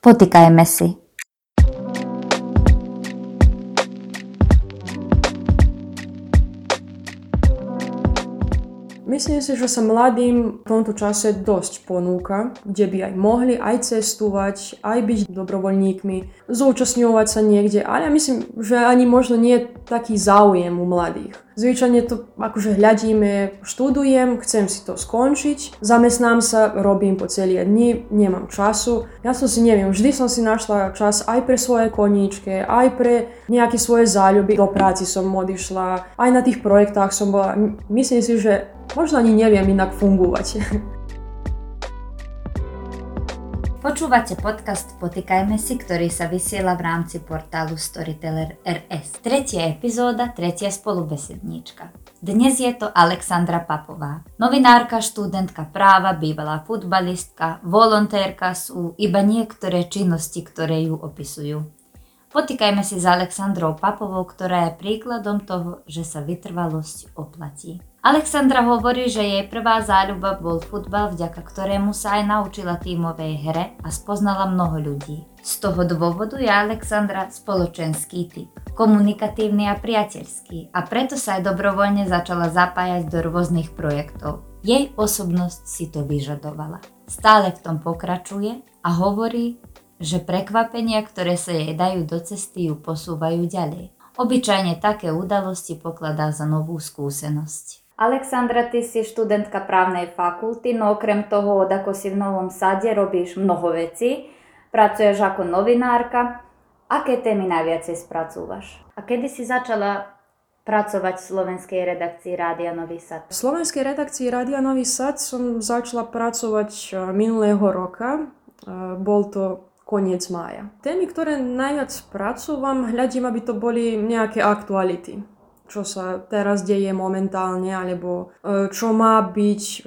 Potýkajme si. Myslím si, že sa mladým v tomto čase dosť ponúka, kde by aj mohli aj cestovať, aj byť dobrovoľníkmi, zúčastňovať sa niekde, ale ja myslím, že ani možno nie je taký záujem u mladých. Zvyčajne to akože hľadíme, študujem, chcem si to skončiť, zamestnám sa, robím po celé dni, nemám času. Ja som si neviem, vždy som si našla čas aj pre svoje koníčke, aj pre nejaké svoje záľuby. Do práci som odišla, aj na tých projektách som bola. Myslím si, že možno ani neviem inak fungovať. Počúvate podcast Potýkajme si, ktorý sa vysiela v rámci portálu Storyteller RS. Tretia epizóda, tretia spolubesedníčka. Dnes je to Alexandra Papová. Novinárka, študentka práva, bývalá futbalistka, volontérka sú iba niektoré činnosti, ktoré ju opisujú. Potýkajme si s Alexandrou Papovou, ktorá je príkladom toho, že sa vytrvalosť oplatí. Alexandra hovorí, že jej prvá záľuba bol futbal, vďaka ktorému sa aj naučila tímovej hre a spoznala mnoho ľudí. Z toho dôvodu je Alexandra spoločenský typ, komunikatívny a priateľský a preto sa aj dobrovoľne začala zapájať do rôznych projektov. Jej osobnosť si to vyžadovala. Stále v tom pokračuje a hovorí, že prekvapenia, ktoré sa jej dajú do cesty, ju posúvajú ďalej. Obyčajne také udalosti pokladá za novú skúsenosť. Alexandra, ty si študentka právnej fakulty, no okrem toho, ako si v Novom Sade, robíš mnoho vecí. Pracuješ ako novinárka. Aké témy najviacej spracúvaš? A kedy si začala pracovať v slovenskej redakcii Rádia Nový Sad? V slovenskej redakcii Rádia Nový Sad som začala pracovať e, minulého roka. E, bol to koniec mája. Témy, ktoré najviac spracúvam, hľadím, aby to boli nejaké aktuality čo sa teraz deje momentálne, alebo e, čo má byť. E,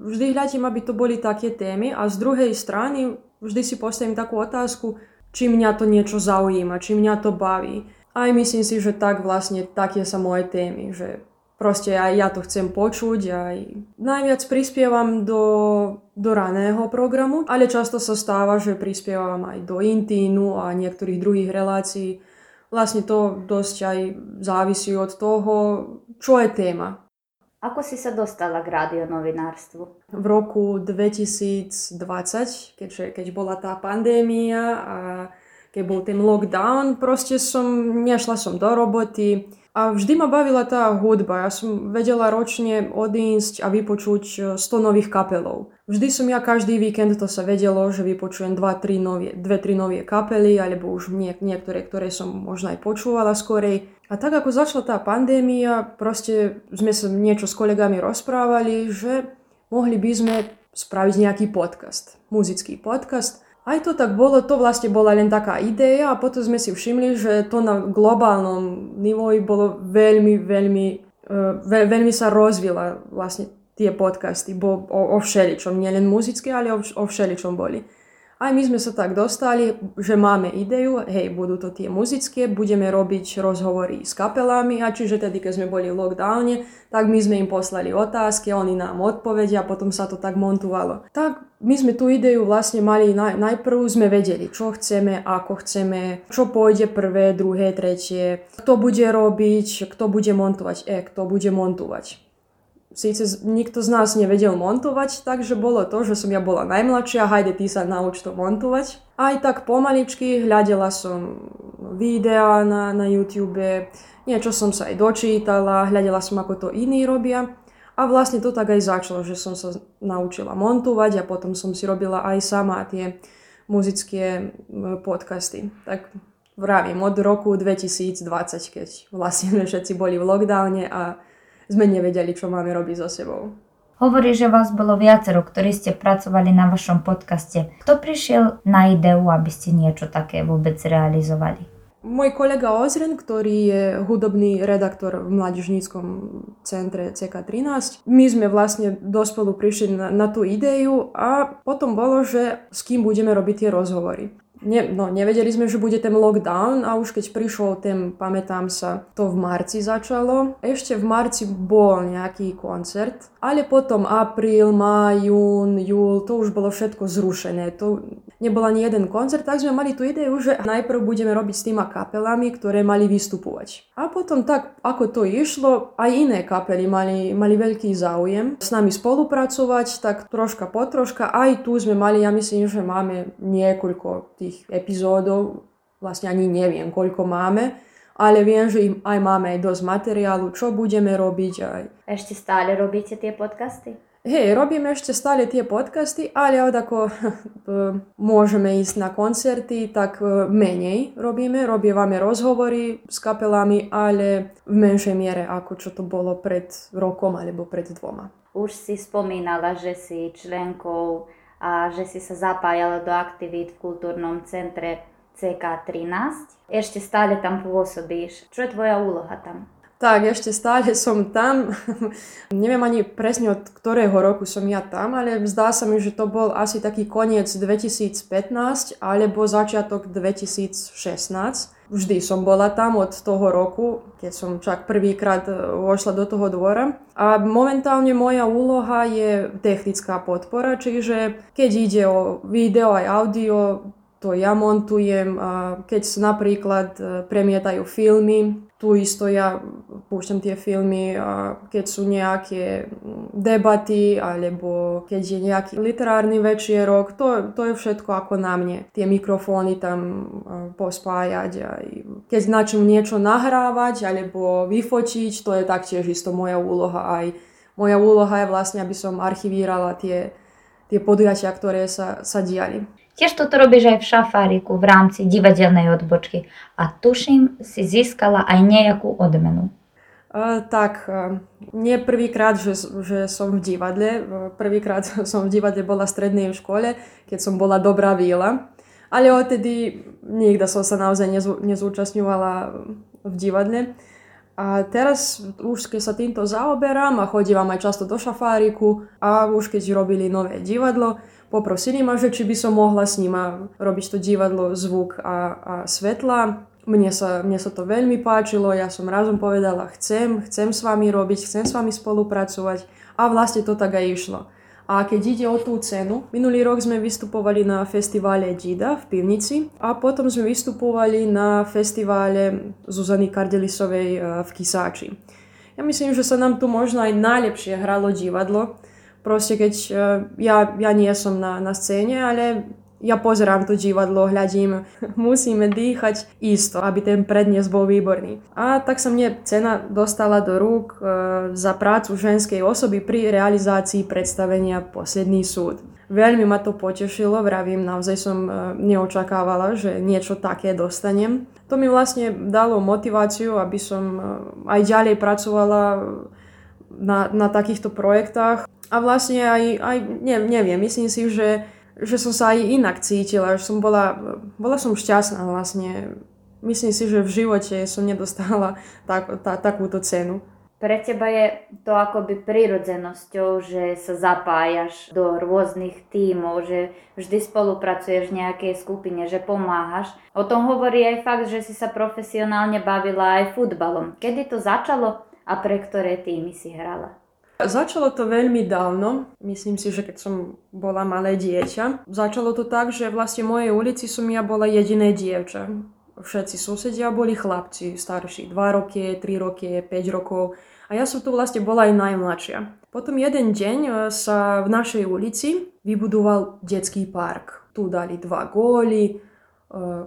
vždy hľadím, aby to boli také témy a z druhej strany vždy si postavím takú otázku, či mňa to niečo zaujíma, či mňa to baví. Aj myslím si, že tak vlastne také sa moje témy, že proste aj ja to chcem počuť, aj najviac prispievam do, do raného programu, ale často sa stáva, že prispievam aj do intínu a niektorých druhých relácií. Vlastne to dosť aj závisí od toho, čo je téma. Ako si sa dostala k radionovinárstvu? V roku 2020, keďže, keď bola tá pandémia a keď bol ten lockdown, proste som, nešla som do roboty, a vždy ma bavila tá hudba. Ja som vedela ročne odísť a vypočuť 100 e, nových kapelov. Vždy som ja každý víkend to sa vedelo, že vypočujem 2-3 novie, 2-3 novie kapely, alebo už niek- niektoré, ktoré som možno aj počúvala skorej. A tak ako začala tá pandémia, proste sme sa niečo s kolegami rozprávali, že mohli by sme spraviť nejaký podcast, muzický podcast. Aj to tak bolo, to vlastne bola len taká idea a potom sme si všimli, že to na globálnom nivoji bolo veľmi, veľmi, uh, veľ, veľmi sa rozvila vlastne tie podcasty, bo o, o všeličom, nielen muzické, ale o, o všeličom boli. Aj my sme sa tak dostali, že máme ideu, hej, budú to tie muzické, budeme robiť rozhovory s kapelami a čiže tedy, keď sme boli v lockdowne, tak my sme im poslali otázky, oni nám odpovedia a potom sa to tak montovalo. Tak my sme tú ideu vlastne mali, naj, najprv sme vedeli, čo chceme, ako chceme, čo pôjde prvé, druhé, tretie, kto bude robiť, kto bude montovať, e, kto bude montovať síce nikto z nás nevedel montovať, takže bolo to, že som ja bola najmladšia, hajde ty sa nauč to montovať. Aj tak pomaličky hľadela som videá na, na YouTube, niečo som sa aj dočítala, hľadela som, ako to iní robia. A vlastne to tak aj začalo, že som sa naučila montovať a potom som si robila aj sama tie muzické podcasty. Tak vravím, od roku 2020, keď vlastne všetci boli v lockdowne a sme nevedeli, čo máme robiť so sebou. Hovorí, že vás bolo viacero, ktorí ste pracovali na vašom podcaste. Kto prišiel na ideu, aby ste niečo také vôbec realizovali? Môj kolega Ozren, ktorý je hudobný redaktor v Mládežníckom centre CK13, my sme vlastne dospolu prišli na, na tú ideu a potom bolo, že s kým budeme robiť tie rozhovory. Ne, no, nevedeli sme, že bude ten lockdown a už keď prišiel ten, pamätám sa, to v marci začalo. Ešte v marci bol nejaký koncert, ale potom apríl, máj, jún, júl, to už bolo všetko zrušené. To nebol ani jeden koncert, tak sme mali tú ideu, že najprv budeme robiť s týma kapelami, ktoré mali vystupovať. A potom tak, ako to išlo, aj iné kapely mali, mali veľký záujem s nami spolupracovať, tak troška po troška. Aj tu sme mali, ja myslím, že máme niekoľko tých epizódov, vlastne ani neviem, koľko máme, ale viem, že im aj máme aj dosť materiálu, čo budeme robiť. Aj. Ešte stále robíte tie podcasty? Hej, robíme ešte stále tie podcasty, ale od ako môžeme ísť na koncerty, tak e, menej robíme. Robievame rozhovory s kapelami, ale v menšej miere, ako čo to bolo pred rokom alebo pred dvoma. Už si spomínala, že si členkou a že si sa zapájala do aktivít v kultúrnom centre CK13. Ešte stále tam pôsobíš. Čo je tvoja úloha tam? Tak, ešte stále som tam. Neviem ani presne od ktorého roku som ja tam, ale zdá sa mi, že to bol asi taký koniec 2015 alebo začiatok 2016. Vždy som bola tam od toho roku, keď som však prvýkrát e, vošla do toho dvora. A momentálne moja úloha je technická podpora, čiže keď ide o video aj audio, to ja montujem. A keď napríklad e, premietajú filmy, tu isto ja púšťam tie filmy, keď sú nejaké debaty, alebo keď je nejaký literárny večierok, to, to je všetko ako na mne. Tie mikrofóny tam pospájať, aj keď načím niečo nahrávať, alebo vyfočiť, to je taktiež isto moja úloha. Aj moja úloha je vlastne, aby som archivírala tie, tie podujatia, ktoré sa, sa diali. Tiež toto robíš aj v šafáriku v rámci divadelnej odbočky a tuším, si získala aj nejakú odmenu. Tak, nie prvýkrát, že, že som v divadle. Prvýkrát som v divadle bola v strednej škole, keď som bola dobrá víla. Ale odtedy nikda som sa naozaj nezú, nezúčastňovala v divadle. A teraz už keď sa týmto zaoberám a chodím aj často do šafáriku a už keď robili nové divadlo, poprosili ma, že či by som mohla s nima robiť to divadlo, zvuk a, a svetla. Mne sa, mne sa to veľmi páčilo, ja som razom povedala, chcem, chcem s vami robiť, chcem s vami spolupracovať a vlastne to tak aj išlo. A keď ide o tú cenu, minulý rok sme vystupovali na festivale Džida v pivnici a potom sme vystupovali na festivale Zuzany Kardelisovej e, v Kisáči. Ja myslím, že sa nám tu možno aj najlepšie hralo divadlo, proste keď uh, ja, ja nie som na, na scéne, ale ja pozerám to divadlo, hľadím, musíme dýchať isto, aby ten prednes bol výborný. A tak sa mne cena dostala do rúk e, za prácu ženskej osoby pri realizácii predstavenia Posledný súd. Veľmi ma to potešilo, vravím, naozaj som e, neočakávala, že niečo také dostanem. To mi vlastne dalo motiváciu, aby som e, aj ďalej pracovala na, na takýchto projektách a vlastne aj, aj ne, neviem, myslím si, že, že som sa aj inak cítila, že som bola, bola som šťastná vlastne. Myslím si, že v živote som nedostala tak, tá, takúto cenu. Pre teba je to akoby prirodzenosťou, že sa zapájaš do rôznych tímov, že vždy spolupracuješ v nejakej skupine, že pomáhaš. O tom hovorí aj fakt, že si sa profesionálne bavila aj futbalom. Kedy to začalo a pre ktoré týmy si hrala? Začalo to veľmi dávno, myslím si, že keď som bola malé dieťa. Začalo to tak, že vlastne v mojej ulici som ja bola jediné dievča. Všetci susedia boli chlapci, starší, 2 roky, 3 roky, 5 rokov. A ja som tu vlastne bola aj najmladšia. Potom jeden deň e, sa v našej ulici vybudoval detský park. Tu dali dva góly, e,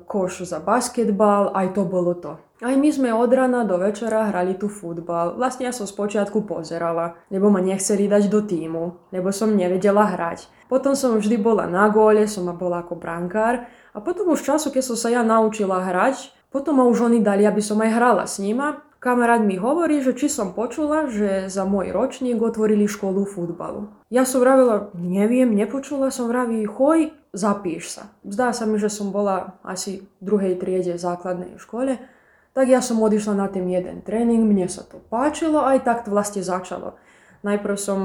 koš za basketbal, aj to bolo to. Aj my sme od rana do večera hrali tu futbal. Vlastne ja som spočiatku pozerala, lebo ma nechceli dať do týmu, lebo som nevedela hrať. Potom som vždy bola na góle, som bola ako brankár a potom už času, keď som sa ja naučila hrať, potom ma už oni dali, aby som aj hrala s nima. Kamarát mi hovorí, že či som počula, že za môj ročník otvorili školu futbalu. Ja som vravila, neviem, nepočula som vraví, choj, zapíš sa. Zdá sa mi, že som bola asi v druhej triede v základnej škole tak ja som odišla na ten jeden tréning, mne sa to páčilo, aj tak to vlastne začalo. Najprv som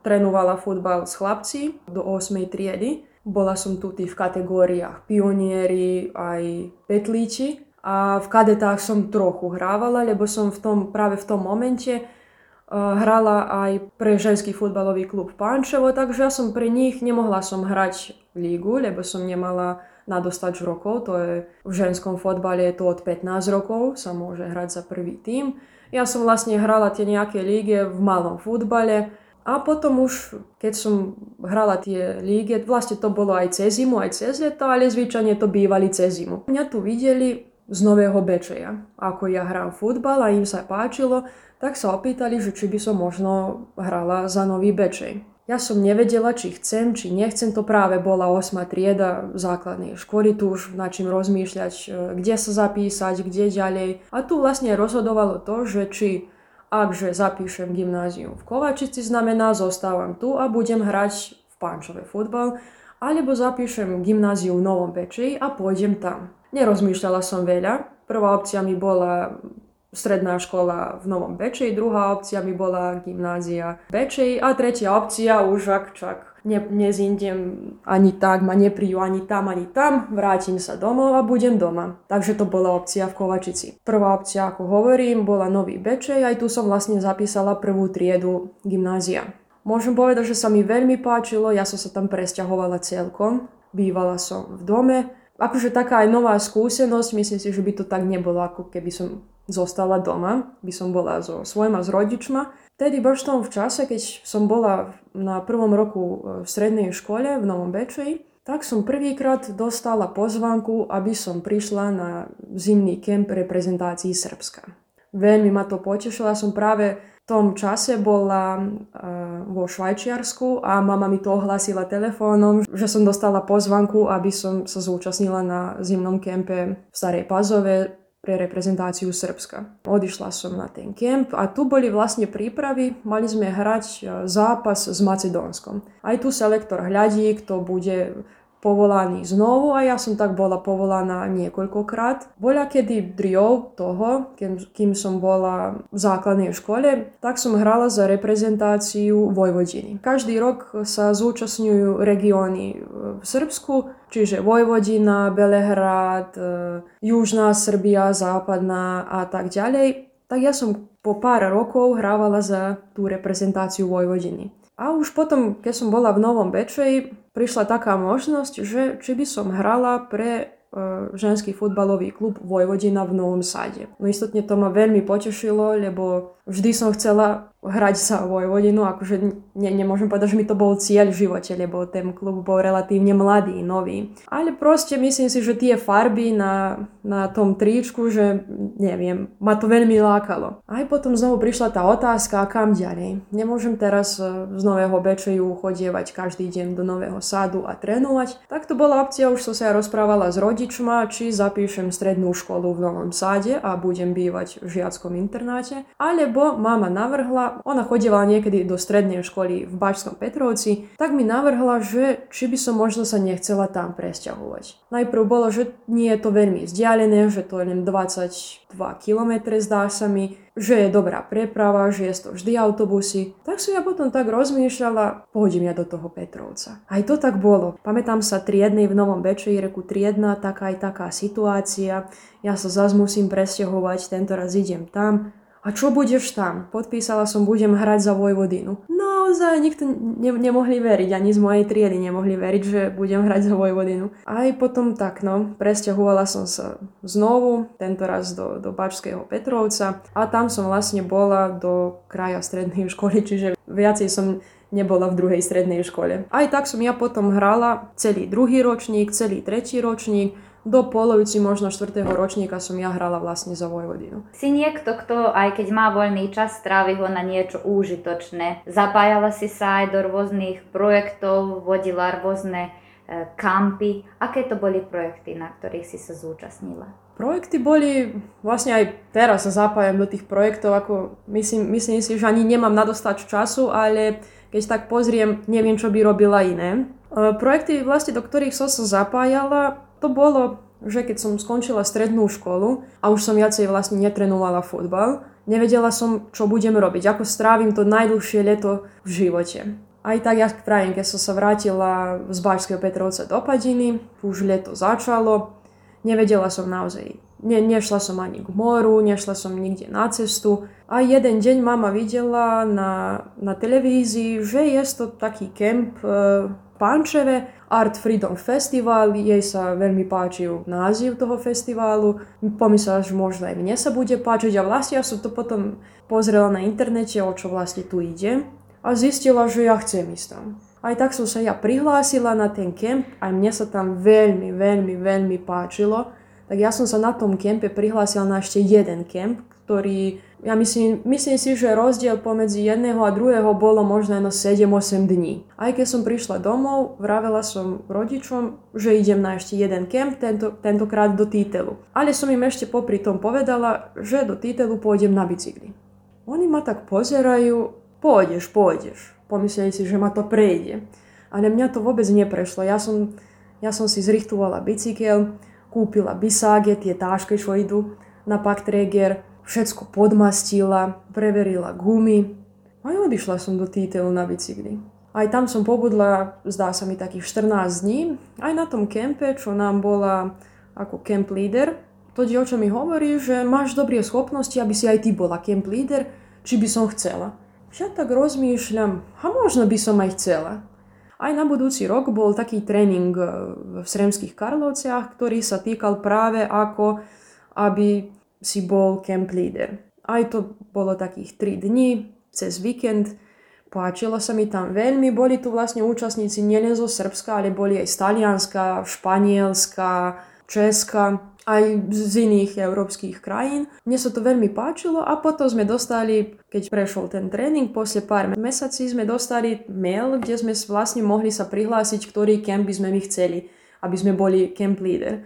trénovala futbal s chlapci do 8. triedy. Bola som tu v kategóriách pionieri aj petlíči a v kadetách som trochu hrávala, lebo som v tom, práve v tom momente hrala aj pre ženský futbalový klub Pančevo, takže ja som pre nich nemohla som hrať lígu, lebo som nemala na dostač rokov, to je v ženskom fotbale je to od 15 rokov, sa môže hrať za prvý tým. Ja som vlastne hrala tie nejaké líge v malom futbale a potom už, keď som hrala tie líge, vlastne to bolo aj cez zimu, aj cez leto, ale zvyčajne to bývali cez zimu. Mňa tu videli z Nového Bečeja, ako ja hrám futbal a im sa páčilo, tak sa opýtali, že či by som možno hrala za Nový Bečej. Ja som nevedela, či chcem, či nechcem. To práve bola 8. trieda základnej školy, tu už na čím rozmýšľať, e, kde sa zapísať, kde ďalej. A tu vlastne rozhodovalo to, že či akže zapíšem gymnázium v Kovačici, znamená zostávam tu a budem hrať v Pančove futbal, alebo zapíšem gymnázium v Novom Bečeji a pôjdem tam. Nerozmýšľala som veľa. Prvá opcia mi bola stredná škola v Novom Bečej, druhá opcia by bola gymnázia Bečej a tretia opcia už ak čak ne, nezindem ani tak, ma neprijú ani tam, ani tam, vrátim sa domov a budem doma. Takže to bola opcia v Kovačici. Prvá opcia, ako hovorím, bola Nový Bečej, aj tu som vlastne zapísala prvú triedu gymnázia. Môžem povedať, že sa mi veľmi páčilo, ja som sa tam presťahovala celkom, bývala som v dome, akože taká aj nová skúsenosť, myslím si, že by to tak nebolo, ako keby som zostala doma, by som bola so svojima s rodičma. Vtedy baš tom v čase, keď som bola na prvom roku e, v strednej škole v Novom Bečeji, tak som prvýkrát dostala pozvanku, aby som prišla na zimný kemp reprezentácií Srbska. Veľmi ma to potešilo, som práve v tom čase bola uh, vo Švajčiarsku a mama mi to ohlasila telefónom, že som dostala pozvanku, aby som sa zúčastnila na zimnom kempe v Starej Pazove pre reprezentáciu Srbska. Odišla som na ten kemp a tu boli vlastne prípravy, mali sme hrať e, zápas s Macedónskom. Aj tu selektor hľadí, kto bude povolaný znovu a ja som tak bola povolaná niekoľkokrát. Bola kedy driov toho, kým, kým som bola v základnej škole, tak som hrala za reprezentáciu Vojvodiny. Každý rok sa zúčastňujú regióny v Srbsku, čiže Vojvodina, Belehrad, e, Južná Srbia, Západná a tak ďalej. Tak ja som po pár rokov hrávala za tú reprezentáciu Vojvodiny. A už potom, keď som bola v Novom Bečej, prišla taká možnosť, že či by som hrala pre e, ženský futbalový klub Vojvodina v Novom Sade. No istotne to ma veľmi potešilo, lebo vždy som chcela hrať sa Vojvodinu, akože ne, nemôžem povedať, že mi to bol cieľ v živote, lebo ten klub bol relatívne mladý, nový. Ale proste myslím si, že tie farby na, na tom tričku, že neviem, ma to veľmi lákalo. Aj potom znovu prišla tá otázka, kam ďalej. Nemôžem teraz e, z Nového Bečeju chodievať každý deň do Nového sadu a trénovať. Tak to bola opcia, už som sa rozprávala s rodičma, či zapíšem strednú školu v Novom Sade a budem bývať v žiackom internáte, alebo mama navrhla, ona chodila niekedy do strednej školy v Bačskom Petrovci, tak mi navrhla, že či by som možno sa nechcela tam presťahovať. Najprv bolo, že nie je to veľmi vzdialené, že to je len 22 km zdá sa mi, že je dobrá preprava, že je to vždy autobusy. Tak som ja potom tak rozmýšľala, pôjdem ja do toho Petrovca. Aj to tak bolo. Pamätám sa triednej v Novom Bečeji, reku triedna, taká aj taká situácia. Ja sa zase musím presťahovať, tento raz idem tam a čo budeš tam? Podpísala som, budem hrať za Vojvodinu. Naozaj nikto ne- nemohli veriť, ani z mojej triedy nemohli veriť, že budem hrať za Vojvodinu. Aj potom tak, no, presťahovala som sa znovu, tento raz do, do Bačského Petrovca a tam som vlastne bola do kraja strednej školy, čiže viacej som nebola v druhej strednej škole. Aj tak som ja potom hrala celý druhý ročník, celý tretí ročník, do polovici možno 4. ročníka som ja hrala vlastne za Vojvodinu. Si niekto, kto aj keď má voľný čas, strávi ho na niečo užitočné. Zapájala si sa aj do rôznych projektov, vodila rôzne e, kampy. Aké to boli projekty, na ktorých si sa zúčastnila? Projekty boli, vlastne aj teraz sa zapájam do tých projektov, ako myslím, myslím si, že ani nemám nadostač času, ale keď tak pozriem, neviem, čo by robila iné. E, projekty vlastne, do ktorých som sa zapájala, to bolo, že keď som skončila strednú školu a už som viacej vlastne netrenovala futbal, nevedela som, čo budem robiť, ako strávim to najdlhšie leto v živote. Aj tak, ja pravím, keď som sa vrátila z Bačského Petrovca do Padiny, už leto začalo, nevedela som naozaj Ne, nešla som ani k moru, nešla som nikde na cestu. A jeden deň mama videla na, na televízii, že je to taký kemp e, Pančeve, Art Freedom Festival, jej sa veľmi páčil názov toho festivalu. Pomyslela, že možno aj mne sa bude páčiť a vlastne ja som to potom pozrela na internete, o čo vlastne tu ide a zistila, že ja chcem ísť tam. Aj tak som sa ja prihlásila na ten kemp a mne sa tam veľmi, veľmi, veľmi páčilo tak ja som sa na tom kempe prihlásila na ešte jeden kemp, ktorý, ja myslím, myslím si, že rozdiel pomedzi jedného a druhého bolo možno len 7-8 dní. Aj keď som prišla domov, vravela som rodičom, že idem na ešte jeden kemp, tento, tentokrát do Títelu. Ale som im ešte popri tom povedala, že do Títelu pôjdem na bicykli. Oni ma tak pozerajú, pôjdeš, pôjdeš. Pomysleli si, že ma to prejde. Ale mňa to vôbec neprešlo. Ja som, ja som si zrichtovala bicykel, kúpila biságe, tie tášky, čo idú na Paktreger, všetko podmastila, preverila gumy a odišla som do Títelu na bicykli. Aj tam som pobudla, zdá sa mi takých 14 dní, aj na tom kempe, čo nám bola ako camp leader. To dievča mi hovorí, že máš dobré schopnosti, aby si aj ty bola camp leader, či by som chcela. Ja tak rozmýšľam, a možno by som aj chcela. Aj na budúci rok bol taký tréning e, v Sremských Karlovciach, ktorý sa týkal práve ako, aby si bol camp leader. Aj to bolo takých 3 dní cez víkend. Páčilo sa mi tam veľmi. Boli tu vlastne účastníci nielen zo Srbska, ale boli aj z Talianska, Španielska, Česka aj z iných európskych krajín. Mne sa to veľmi páčilo a potom sme dostali, keď prešiel ten tréning, posle pár mesací sme dostali mail, kde sme vlastne mohli sa prihlásiť, ktorý camp by sme my chceli, aby sme boli camp leader.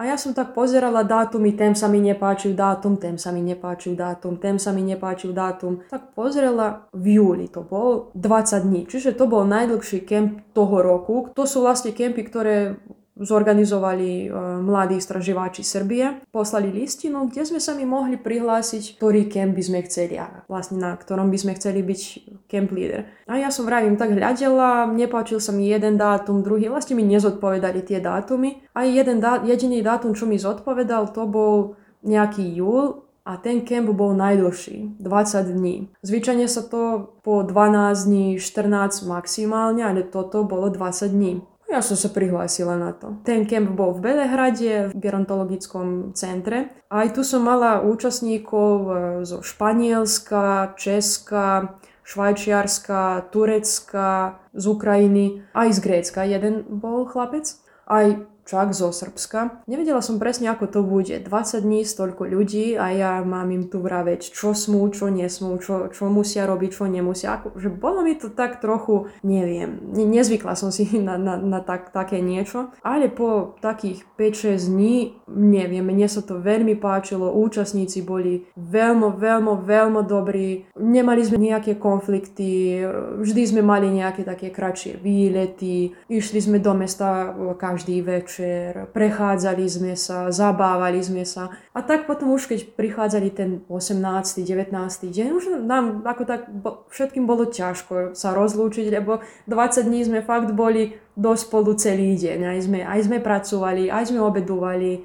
A ja som tak pozerala dátumy, ten sa mi nepáčil dátum, ten sa mi nepáčil dátum, ten sa mi nepáčil dátum. Tak pozrela v júli, to bol 20 dní, čiže to bol najdlhší kemp toho roku. To sú vlastne kempy, ktoré zorganizovali e, mladí straživáči Srbie, poslali listinu, kde sme sa mi mohli prihlásiť, ktorý kemp sme chceli a vlastne na ktorom by sme chceli byť camp leader. A ja som vravím, tak hľadela, nepáčil sa mi jeden dátum, druhý, vlastne mi nezodpovedali tie dátumy. A jeden dá, jediný dátum, čo mi zodpovedal, to bol nejaký júl, a ten kemp bol najdlhší, 20 dní. Zvyčajne sa to po 12 dní, 14 maximálne, ale toto bolo 20 dní. Ja som sa prihlásila na to. Ten kemp bol v Belehrade, v gerontologickom centre. Aj tu som mala účastníkov e, zo Španielska, Česka, Švajčiarska, Turecka, z Ukrajiny, aj z Grécka jeden bol chlapec. Aj čak zo Srbska. Nevedela som presne, ako to bude. 20 dní, stolko ľudí a ja mám im tu vraveť, čo smú, čo nesmú, čo, čo musia robiť, čo nemusia. Ako, že bolo mi to tak trochu, neviem, ne, nezvykla som si na, na, na tak, také niečo. Ale po takých 5-6 dní, neviem, mne sa to veľmi páčilo, účastníci boli veľmi, veľmi, veľmi dobrí. Nemali sme nejaké konflikty, vždy sme mali nejaké také kratšie výlety, išli sme do mesta každý večer večer, prechádzali sme sa, zabávali sme sa. A tak potom už keď prichádzali ten 18. 19. deň, už nám ako tak všetkým bolo ťažko sa rozlúčiť, lebo 20 dní sme fakt boli do spolu celý deň. Aj sme, aj sme pracovali, aj sme obedovali.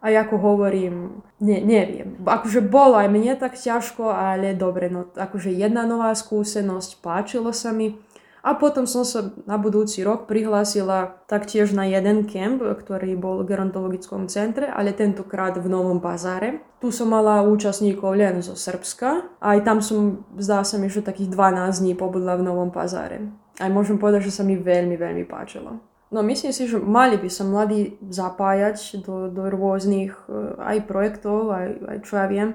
A ako hovorím, ne, neviem, akože bolo aj mne tak ťažko, ale dobre, no akože jedna nová skúsenosť, páčilo sa mi. A potom som sa na budúci rok prihlásila taktiež na jeden kemp, ktorý bol v gerontologickom centre, ale tentokrát v Novom bazáre. Tu som mala účastníkov len zo Srbska. Aj tam som, zdá sa mi, že takých 12 dní pobudla v Novom bazáre. Aj môžem povedať, že sa mi veľmi, veľmi páčilo. No myslím si, že mali by sa mladí zapájať do, do rôznych eh, aj projektov, aj, aj čo ja viem,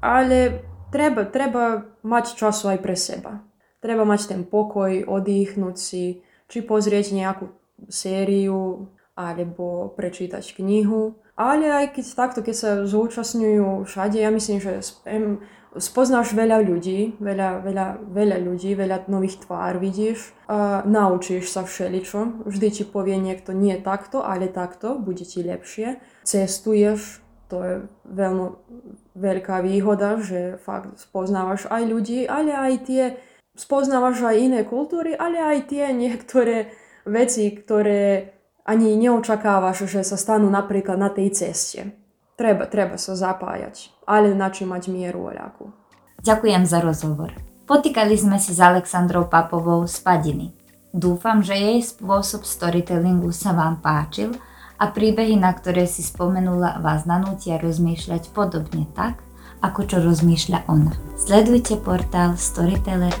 ale treba, treba mať času aj pre seba. Treba mať ten pokoj, oddychnúť si, či pozrieť nejakú sériu, alebo prečítať knihu. Ale aj keď takto, keď sa zúčastňujú všade, ja myslím, že spoznáš veľa ľudí, veľa, veľa, veľa ľudí, veľa nových tvár vidíš, a naučíš sa všeličo. Vždy ti povie niekto nie takto, ale takto, bude ti lepšie. Cestuješ, to je veľmi veľká výhoda, že fakt spoznávaš aj ľudí, ale aj tie spoznávaš aj iné kultúry, ale aj tie niektoré veci, ktoré ani neočakávaš, že sa stanú napríklad na tej ceste. Treba, treba sa zapájať, ale načí mať mieru oľaku. Ďakujem za rozhovor. Potýkali sme si s Alexandrou Papovou z Padiny. Dúfam, že jej spôsob storytellingu sa vám páčil a príbehy, na ktoré si spomenula, vás nanútia rozmýšľať podobne tak, ako čo rozmýšľa ona. Sledujte portál Storyteller.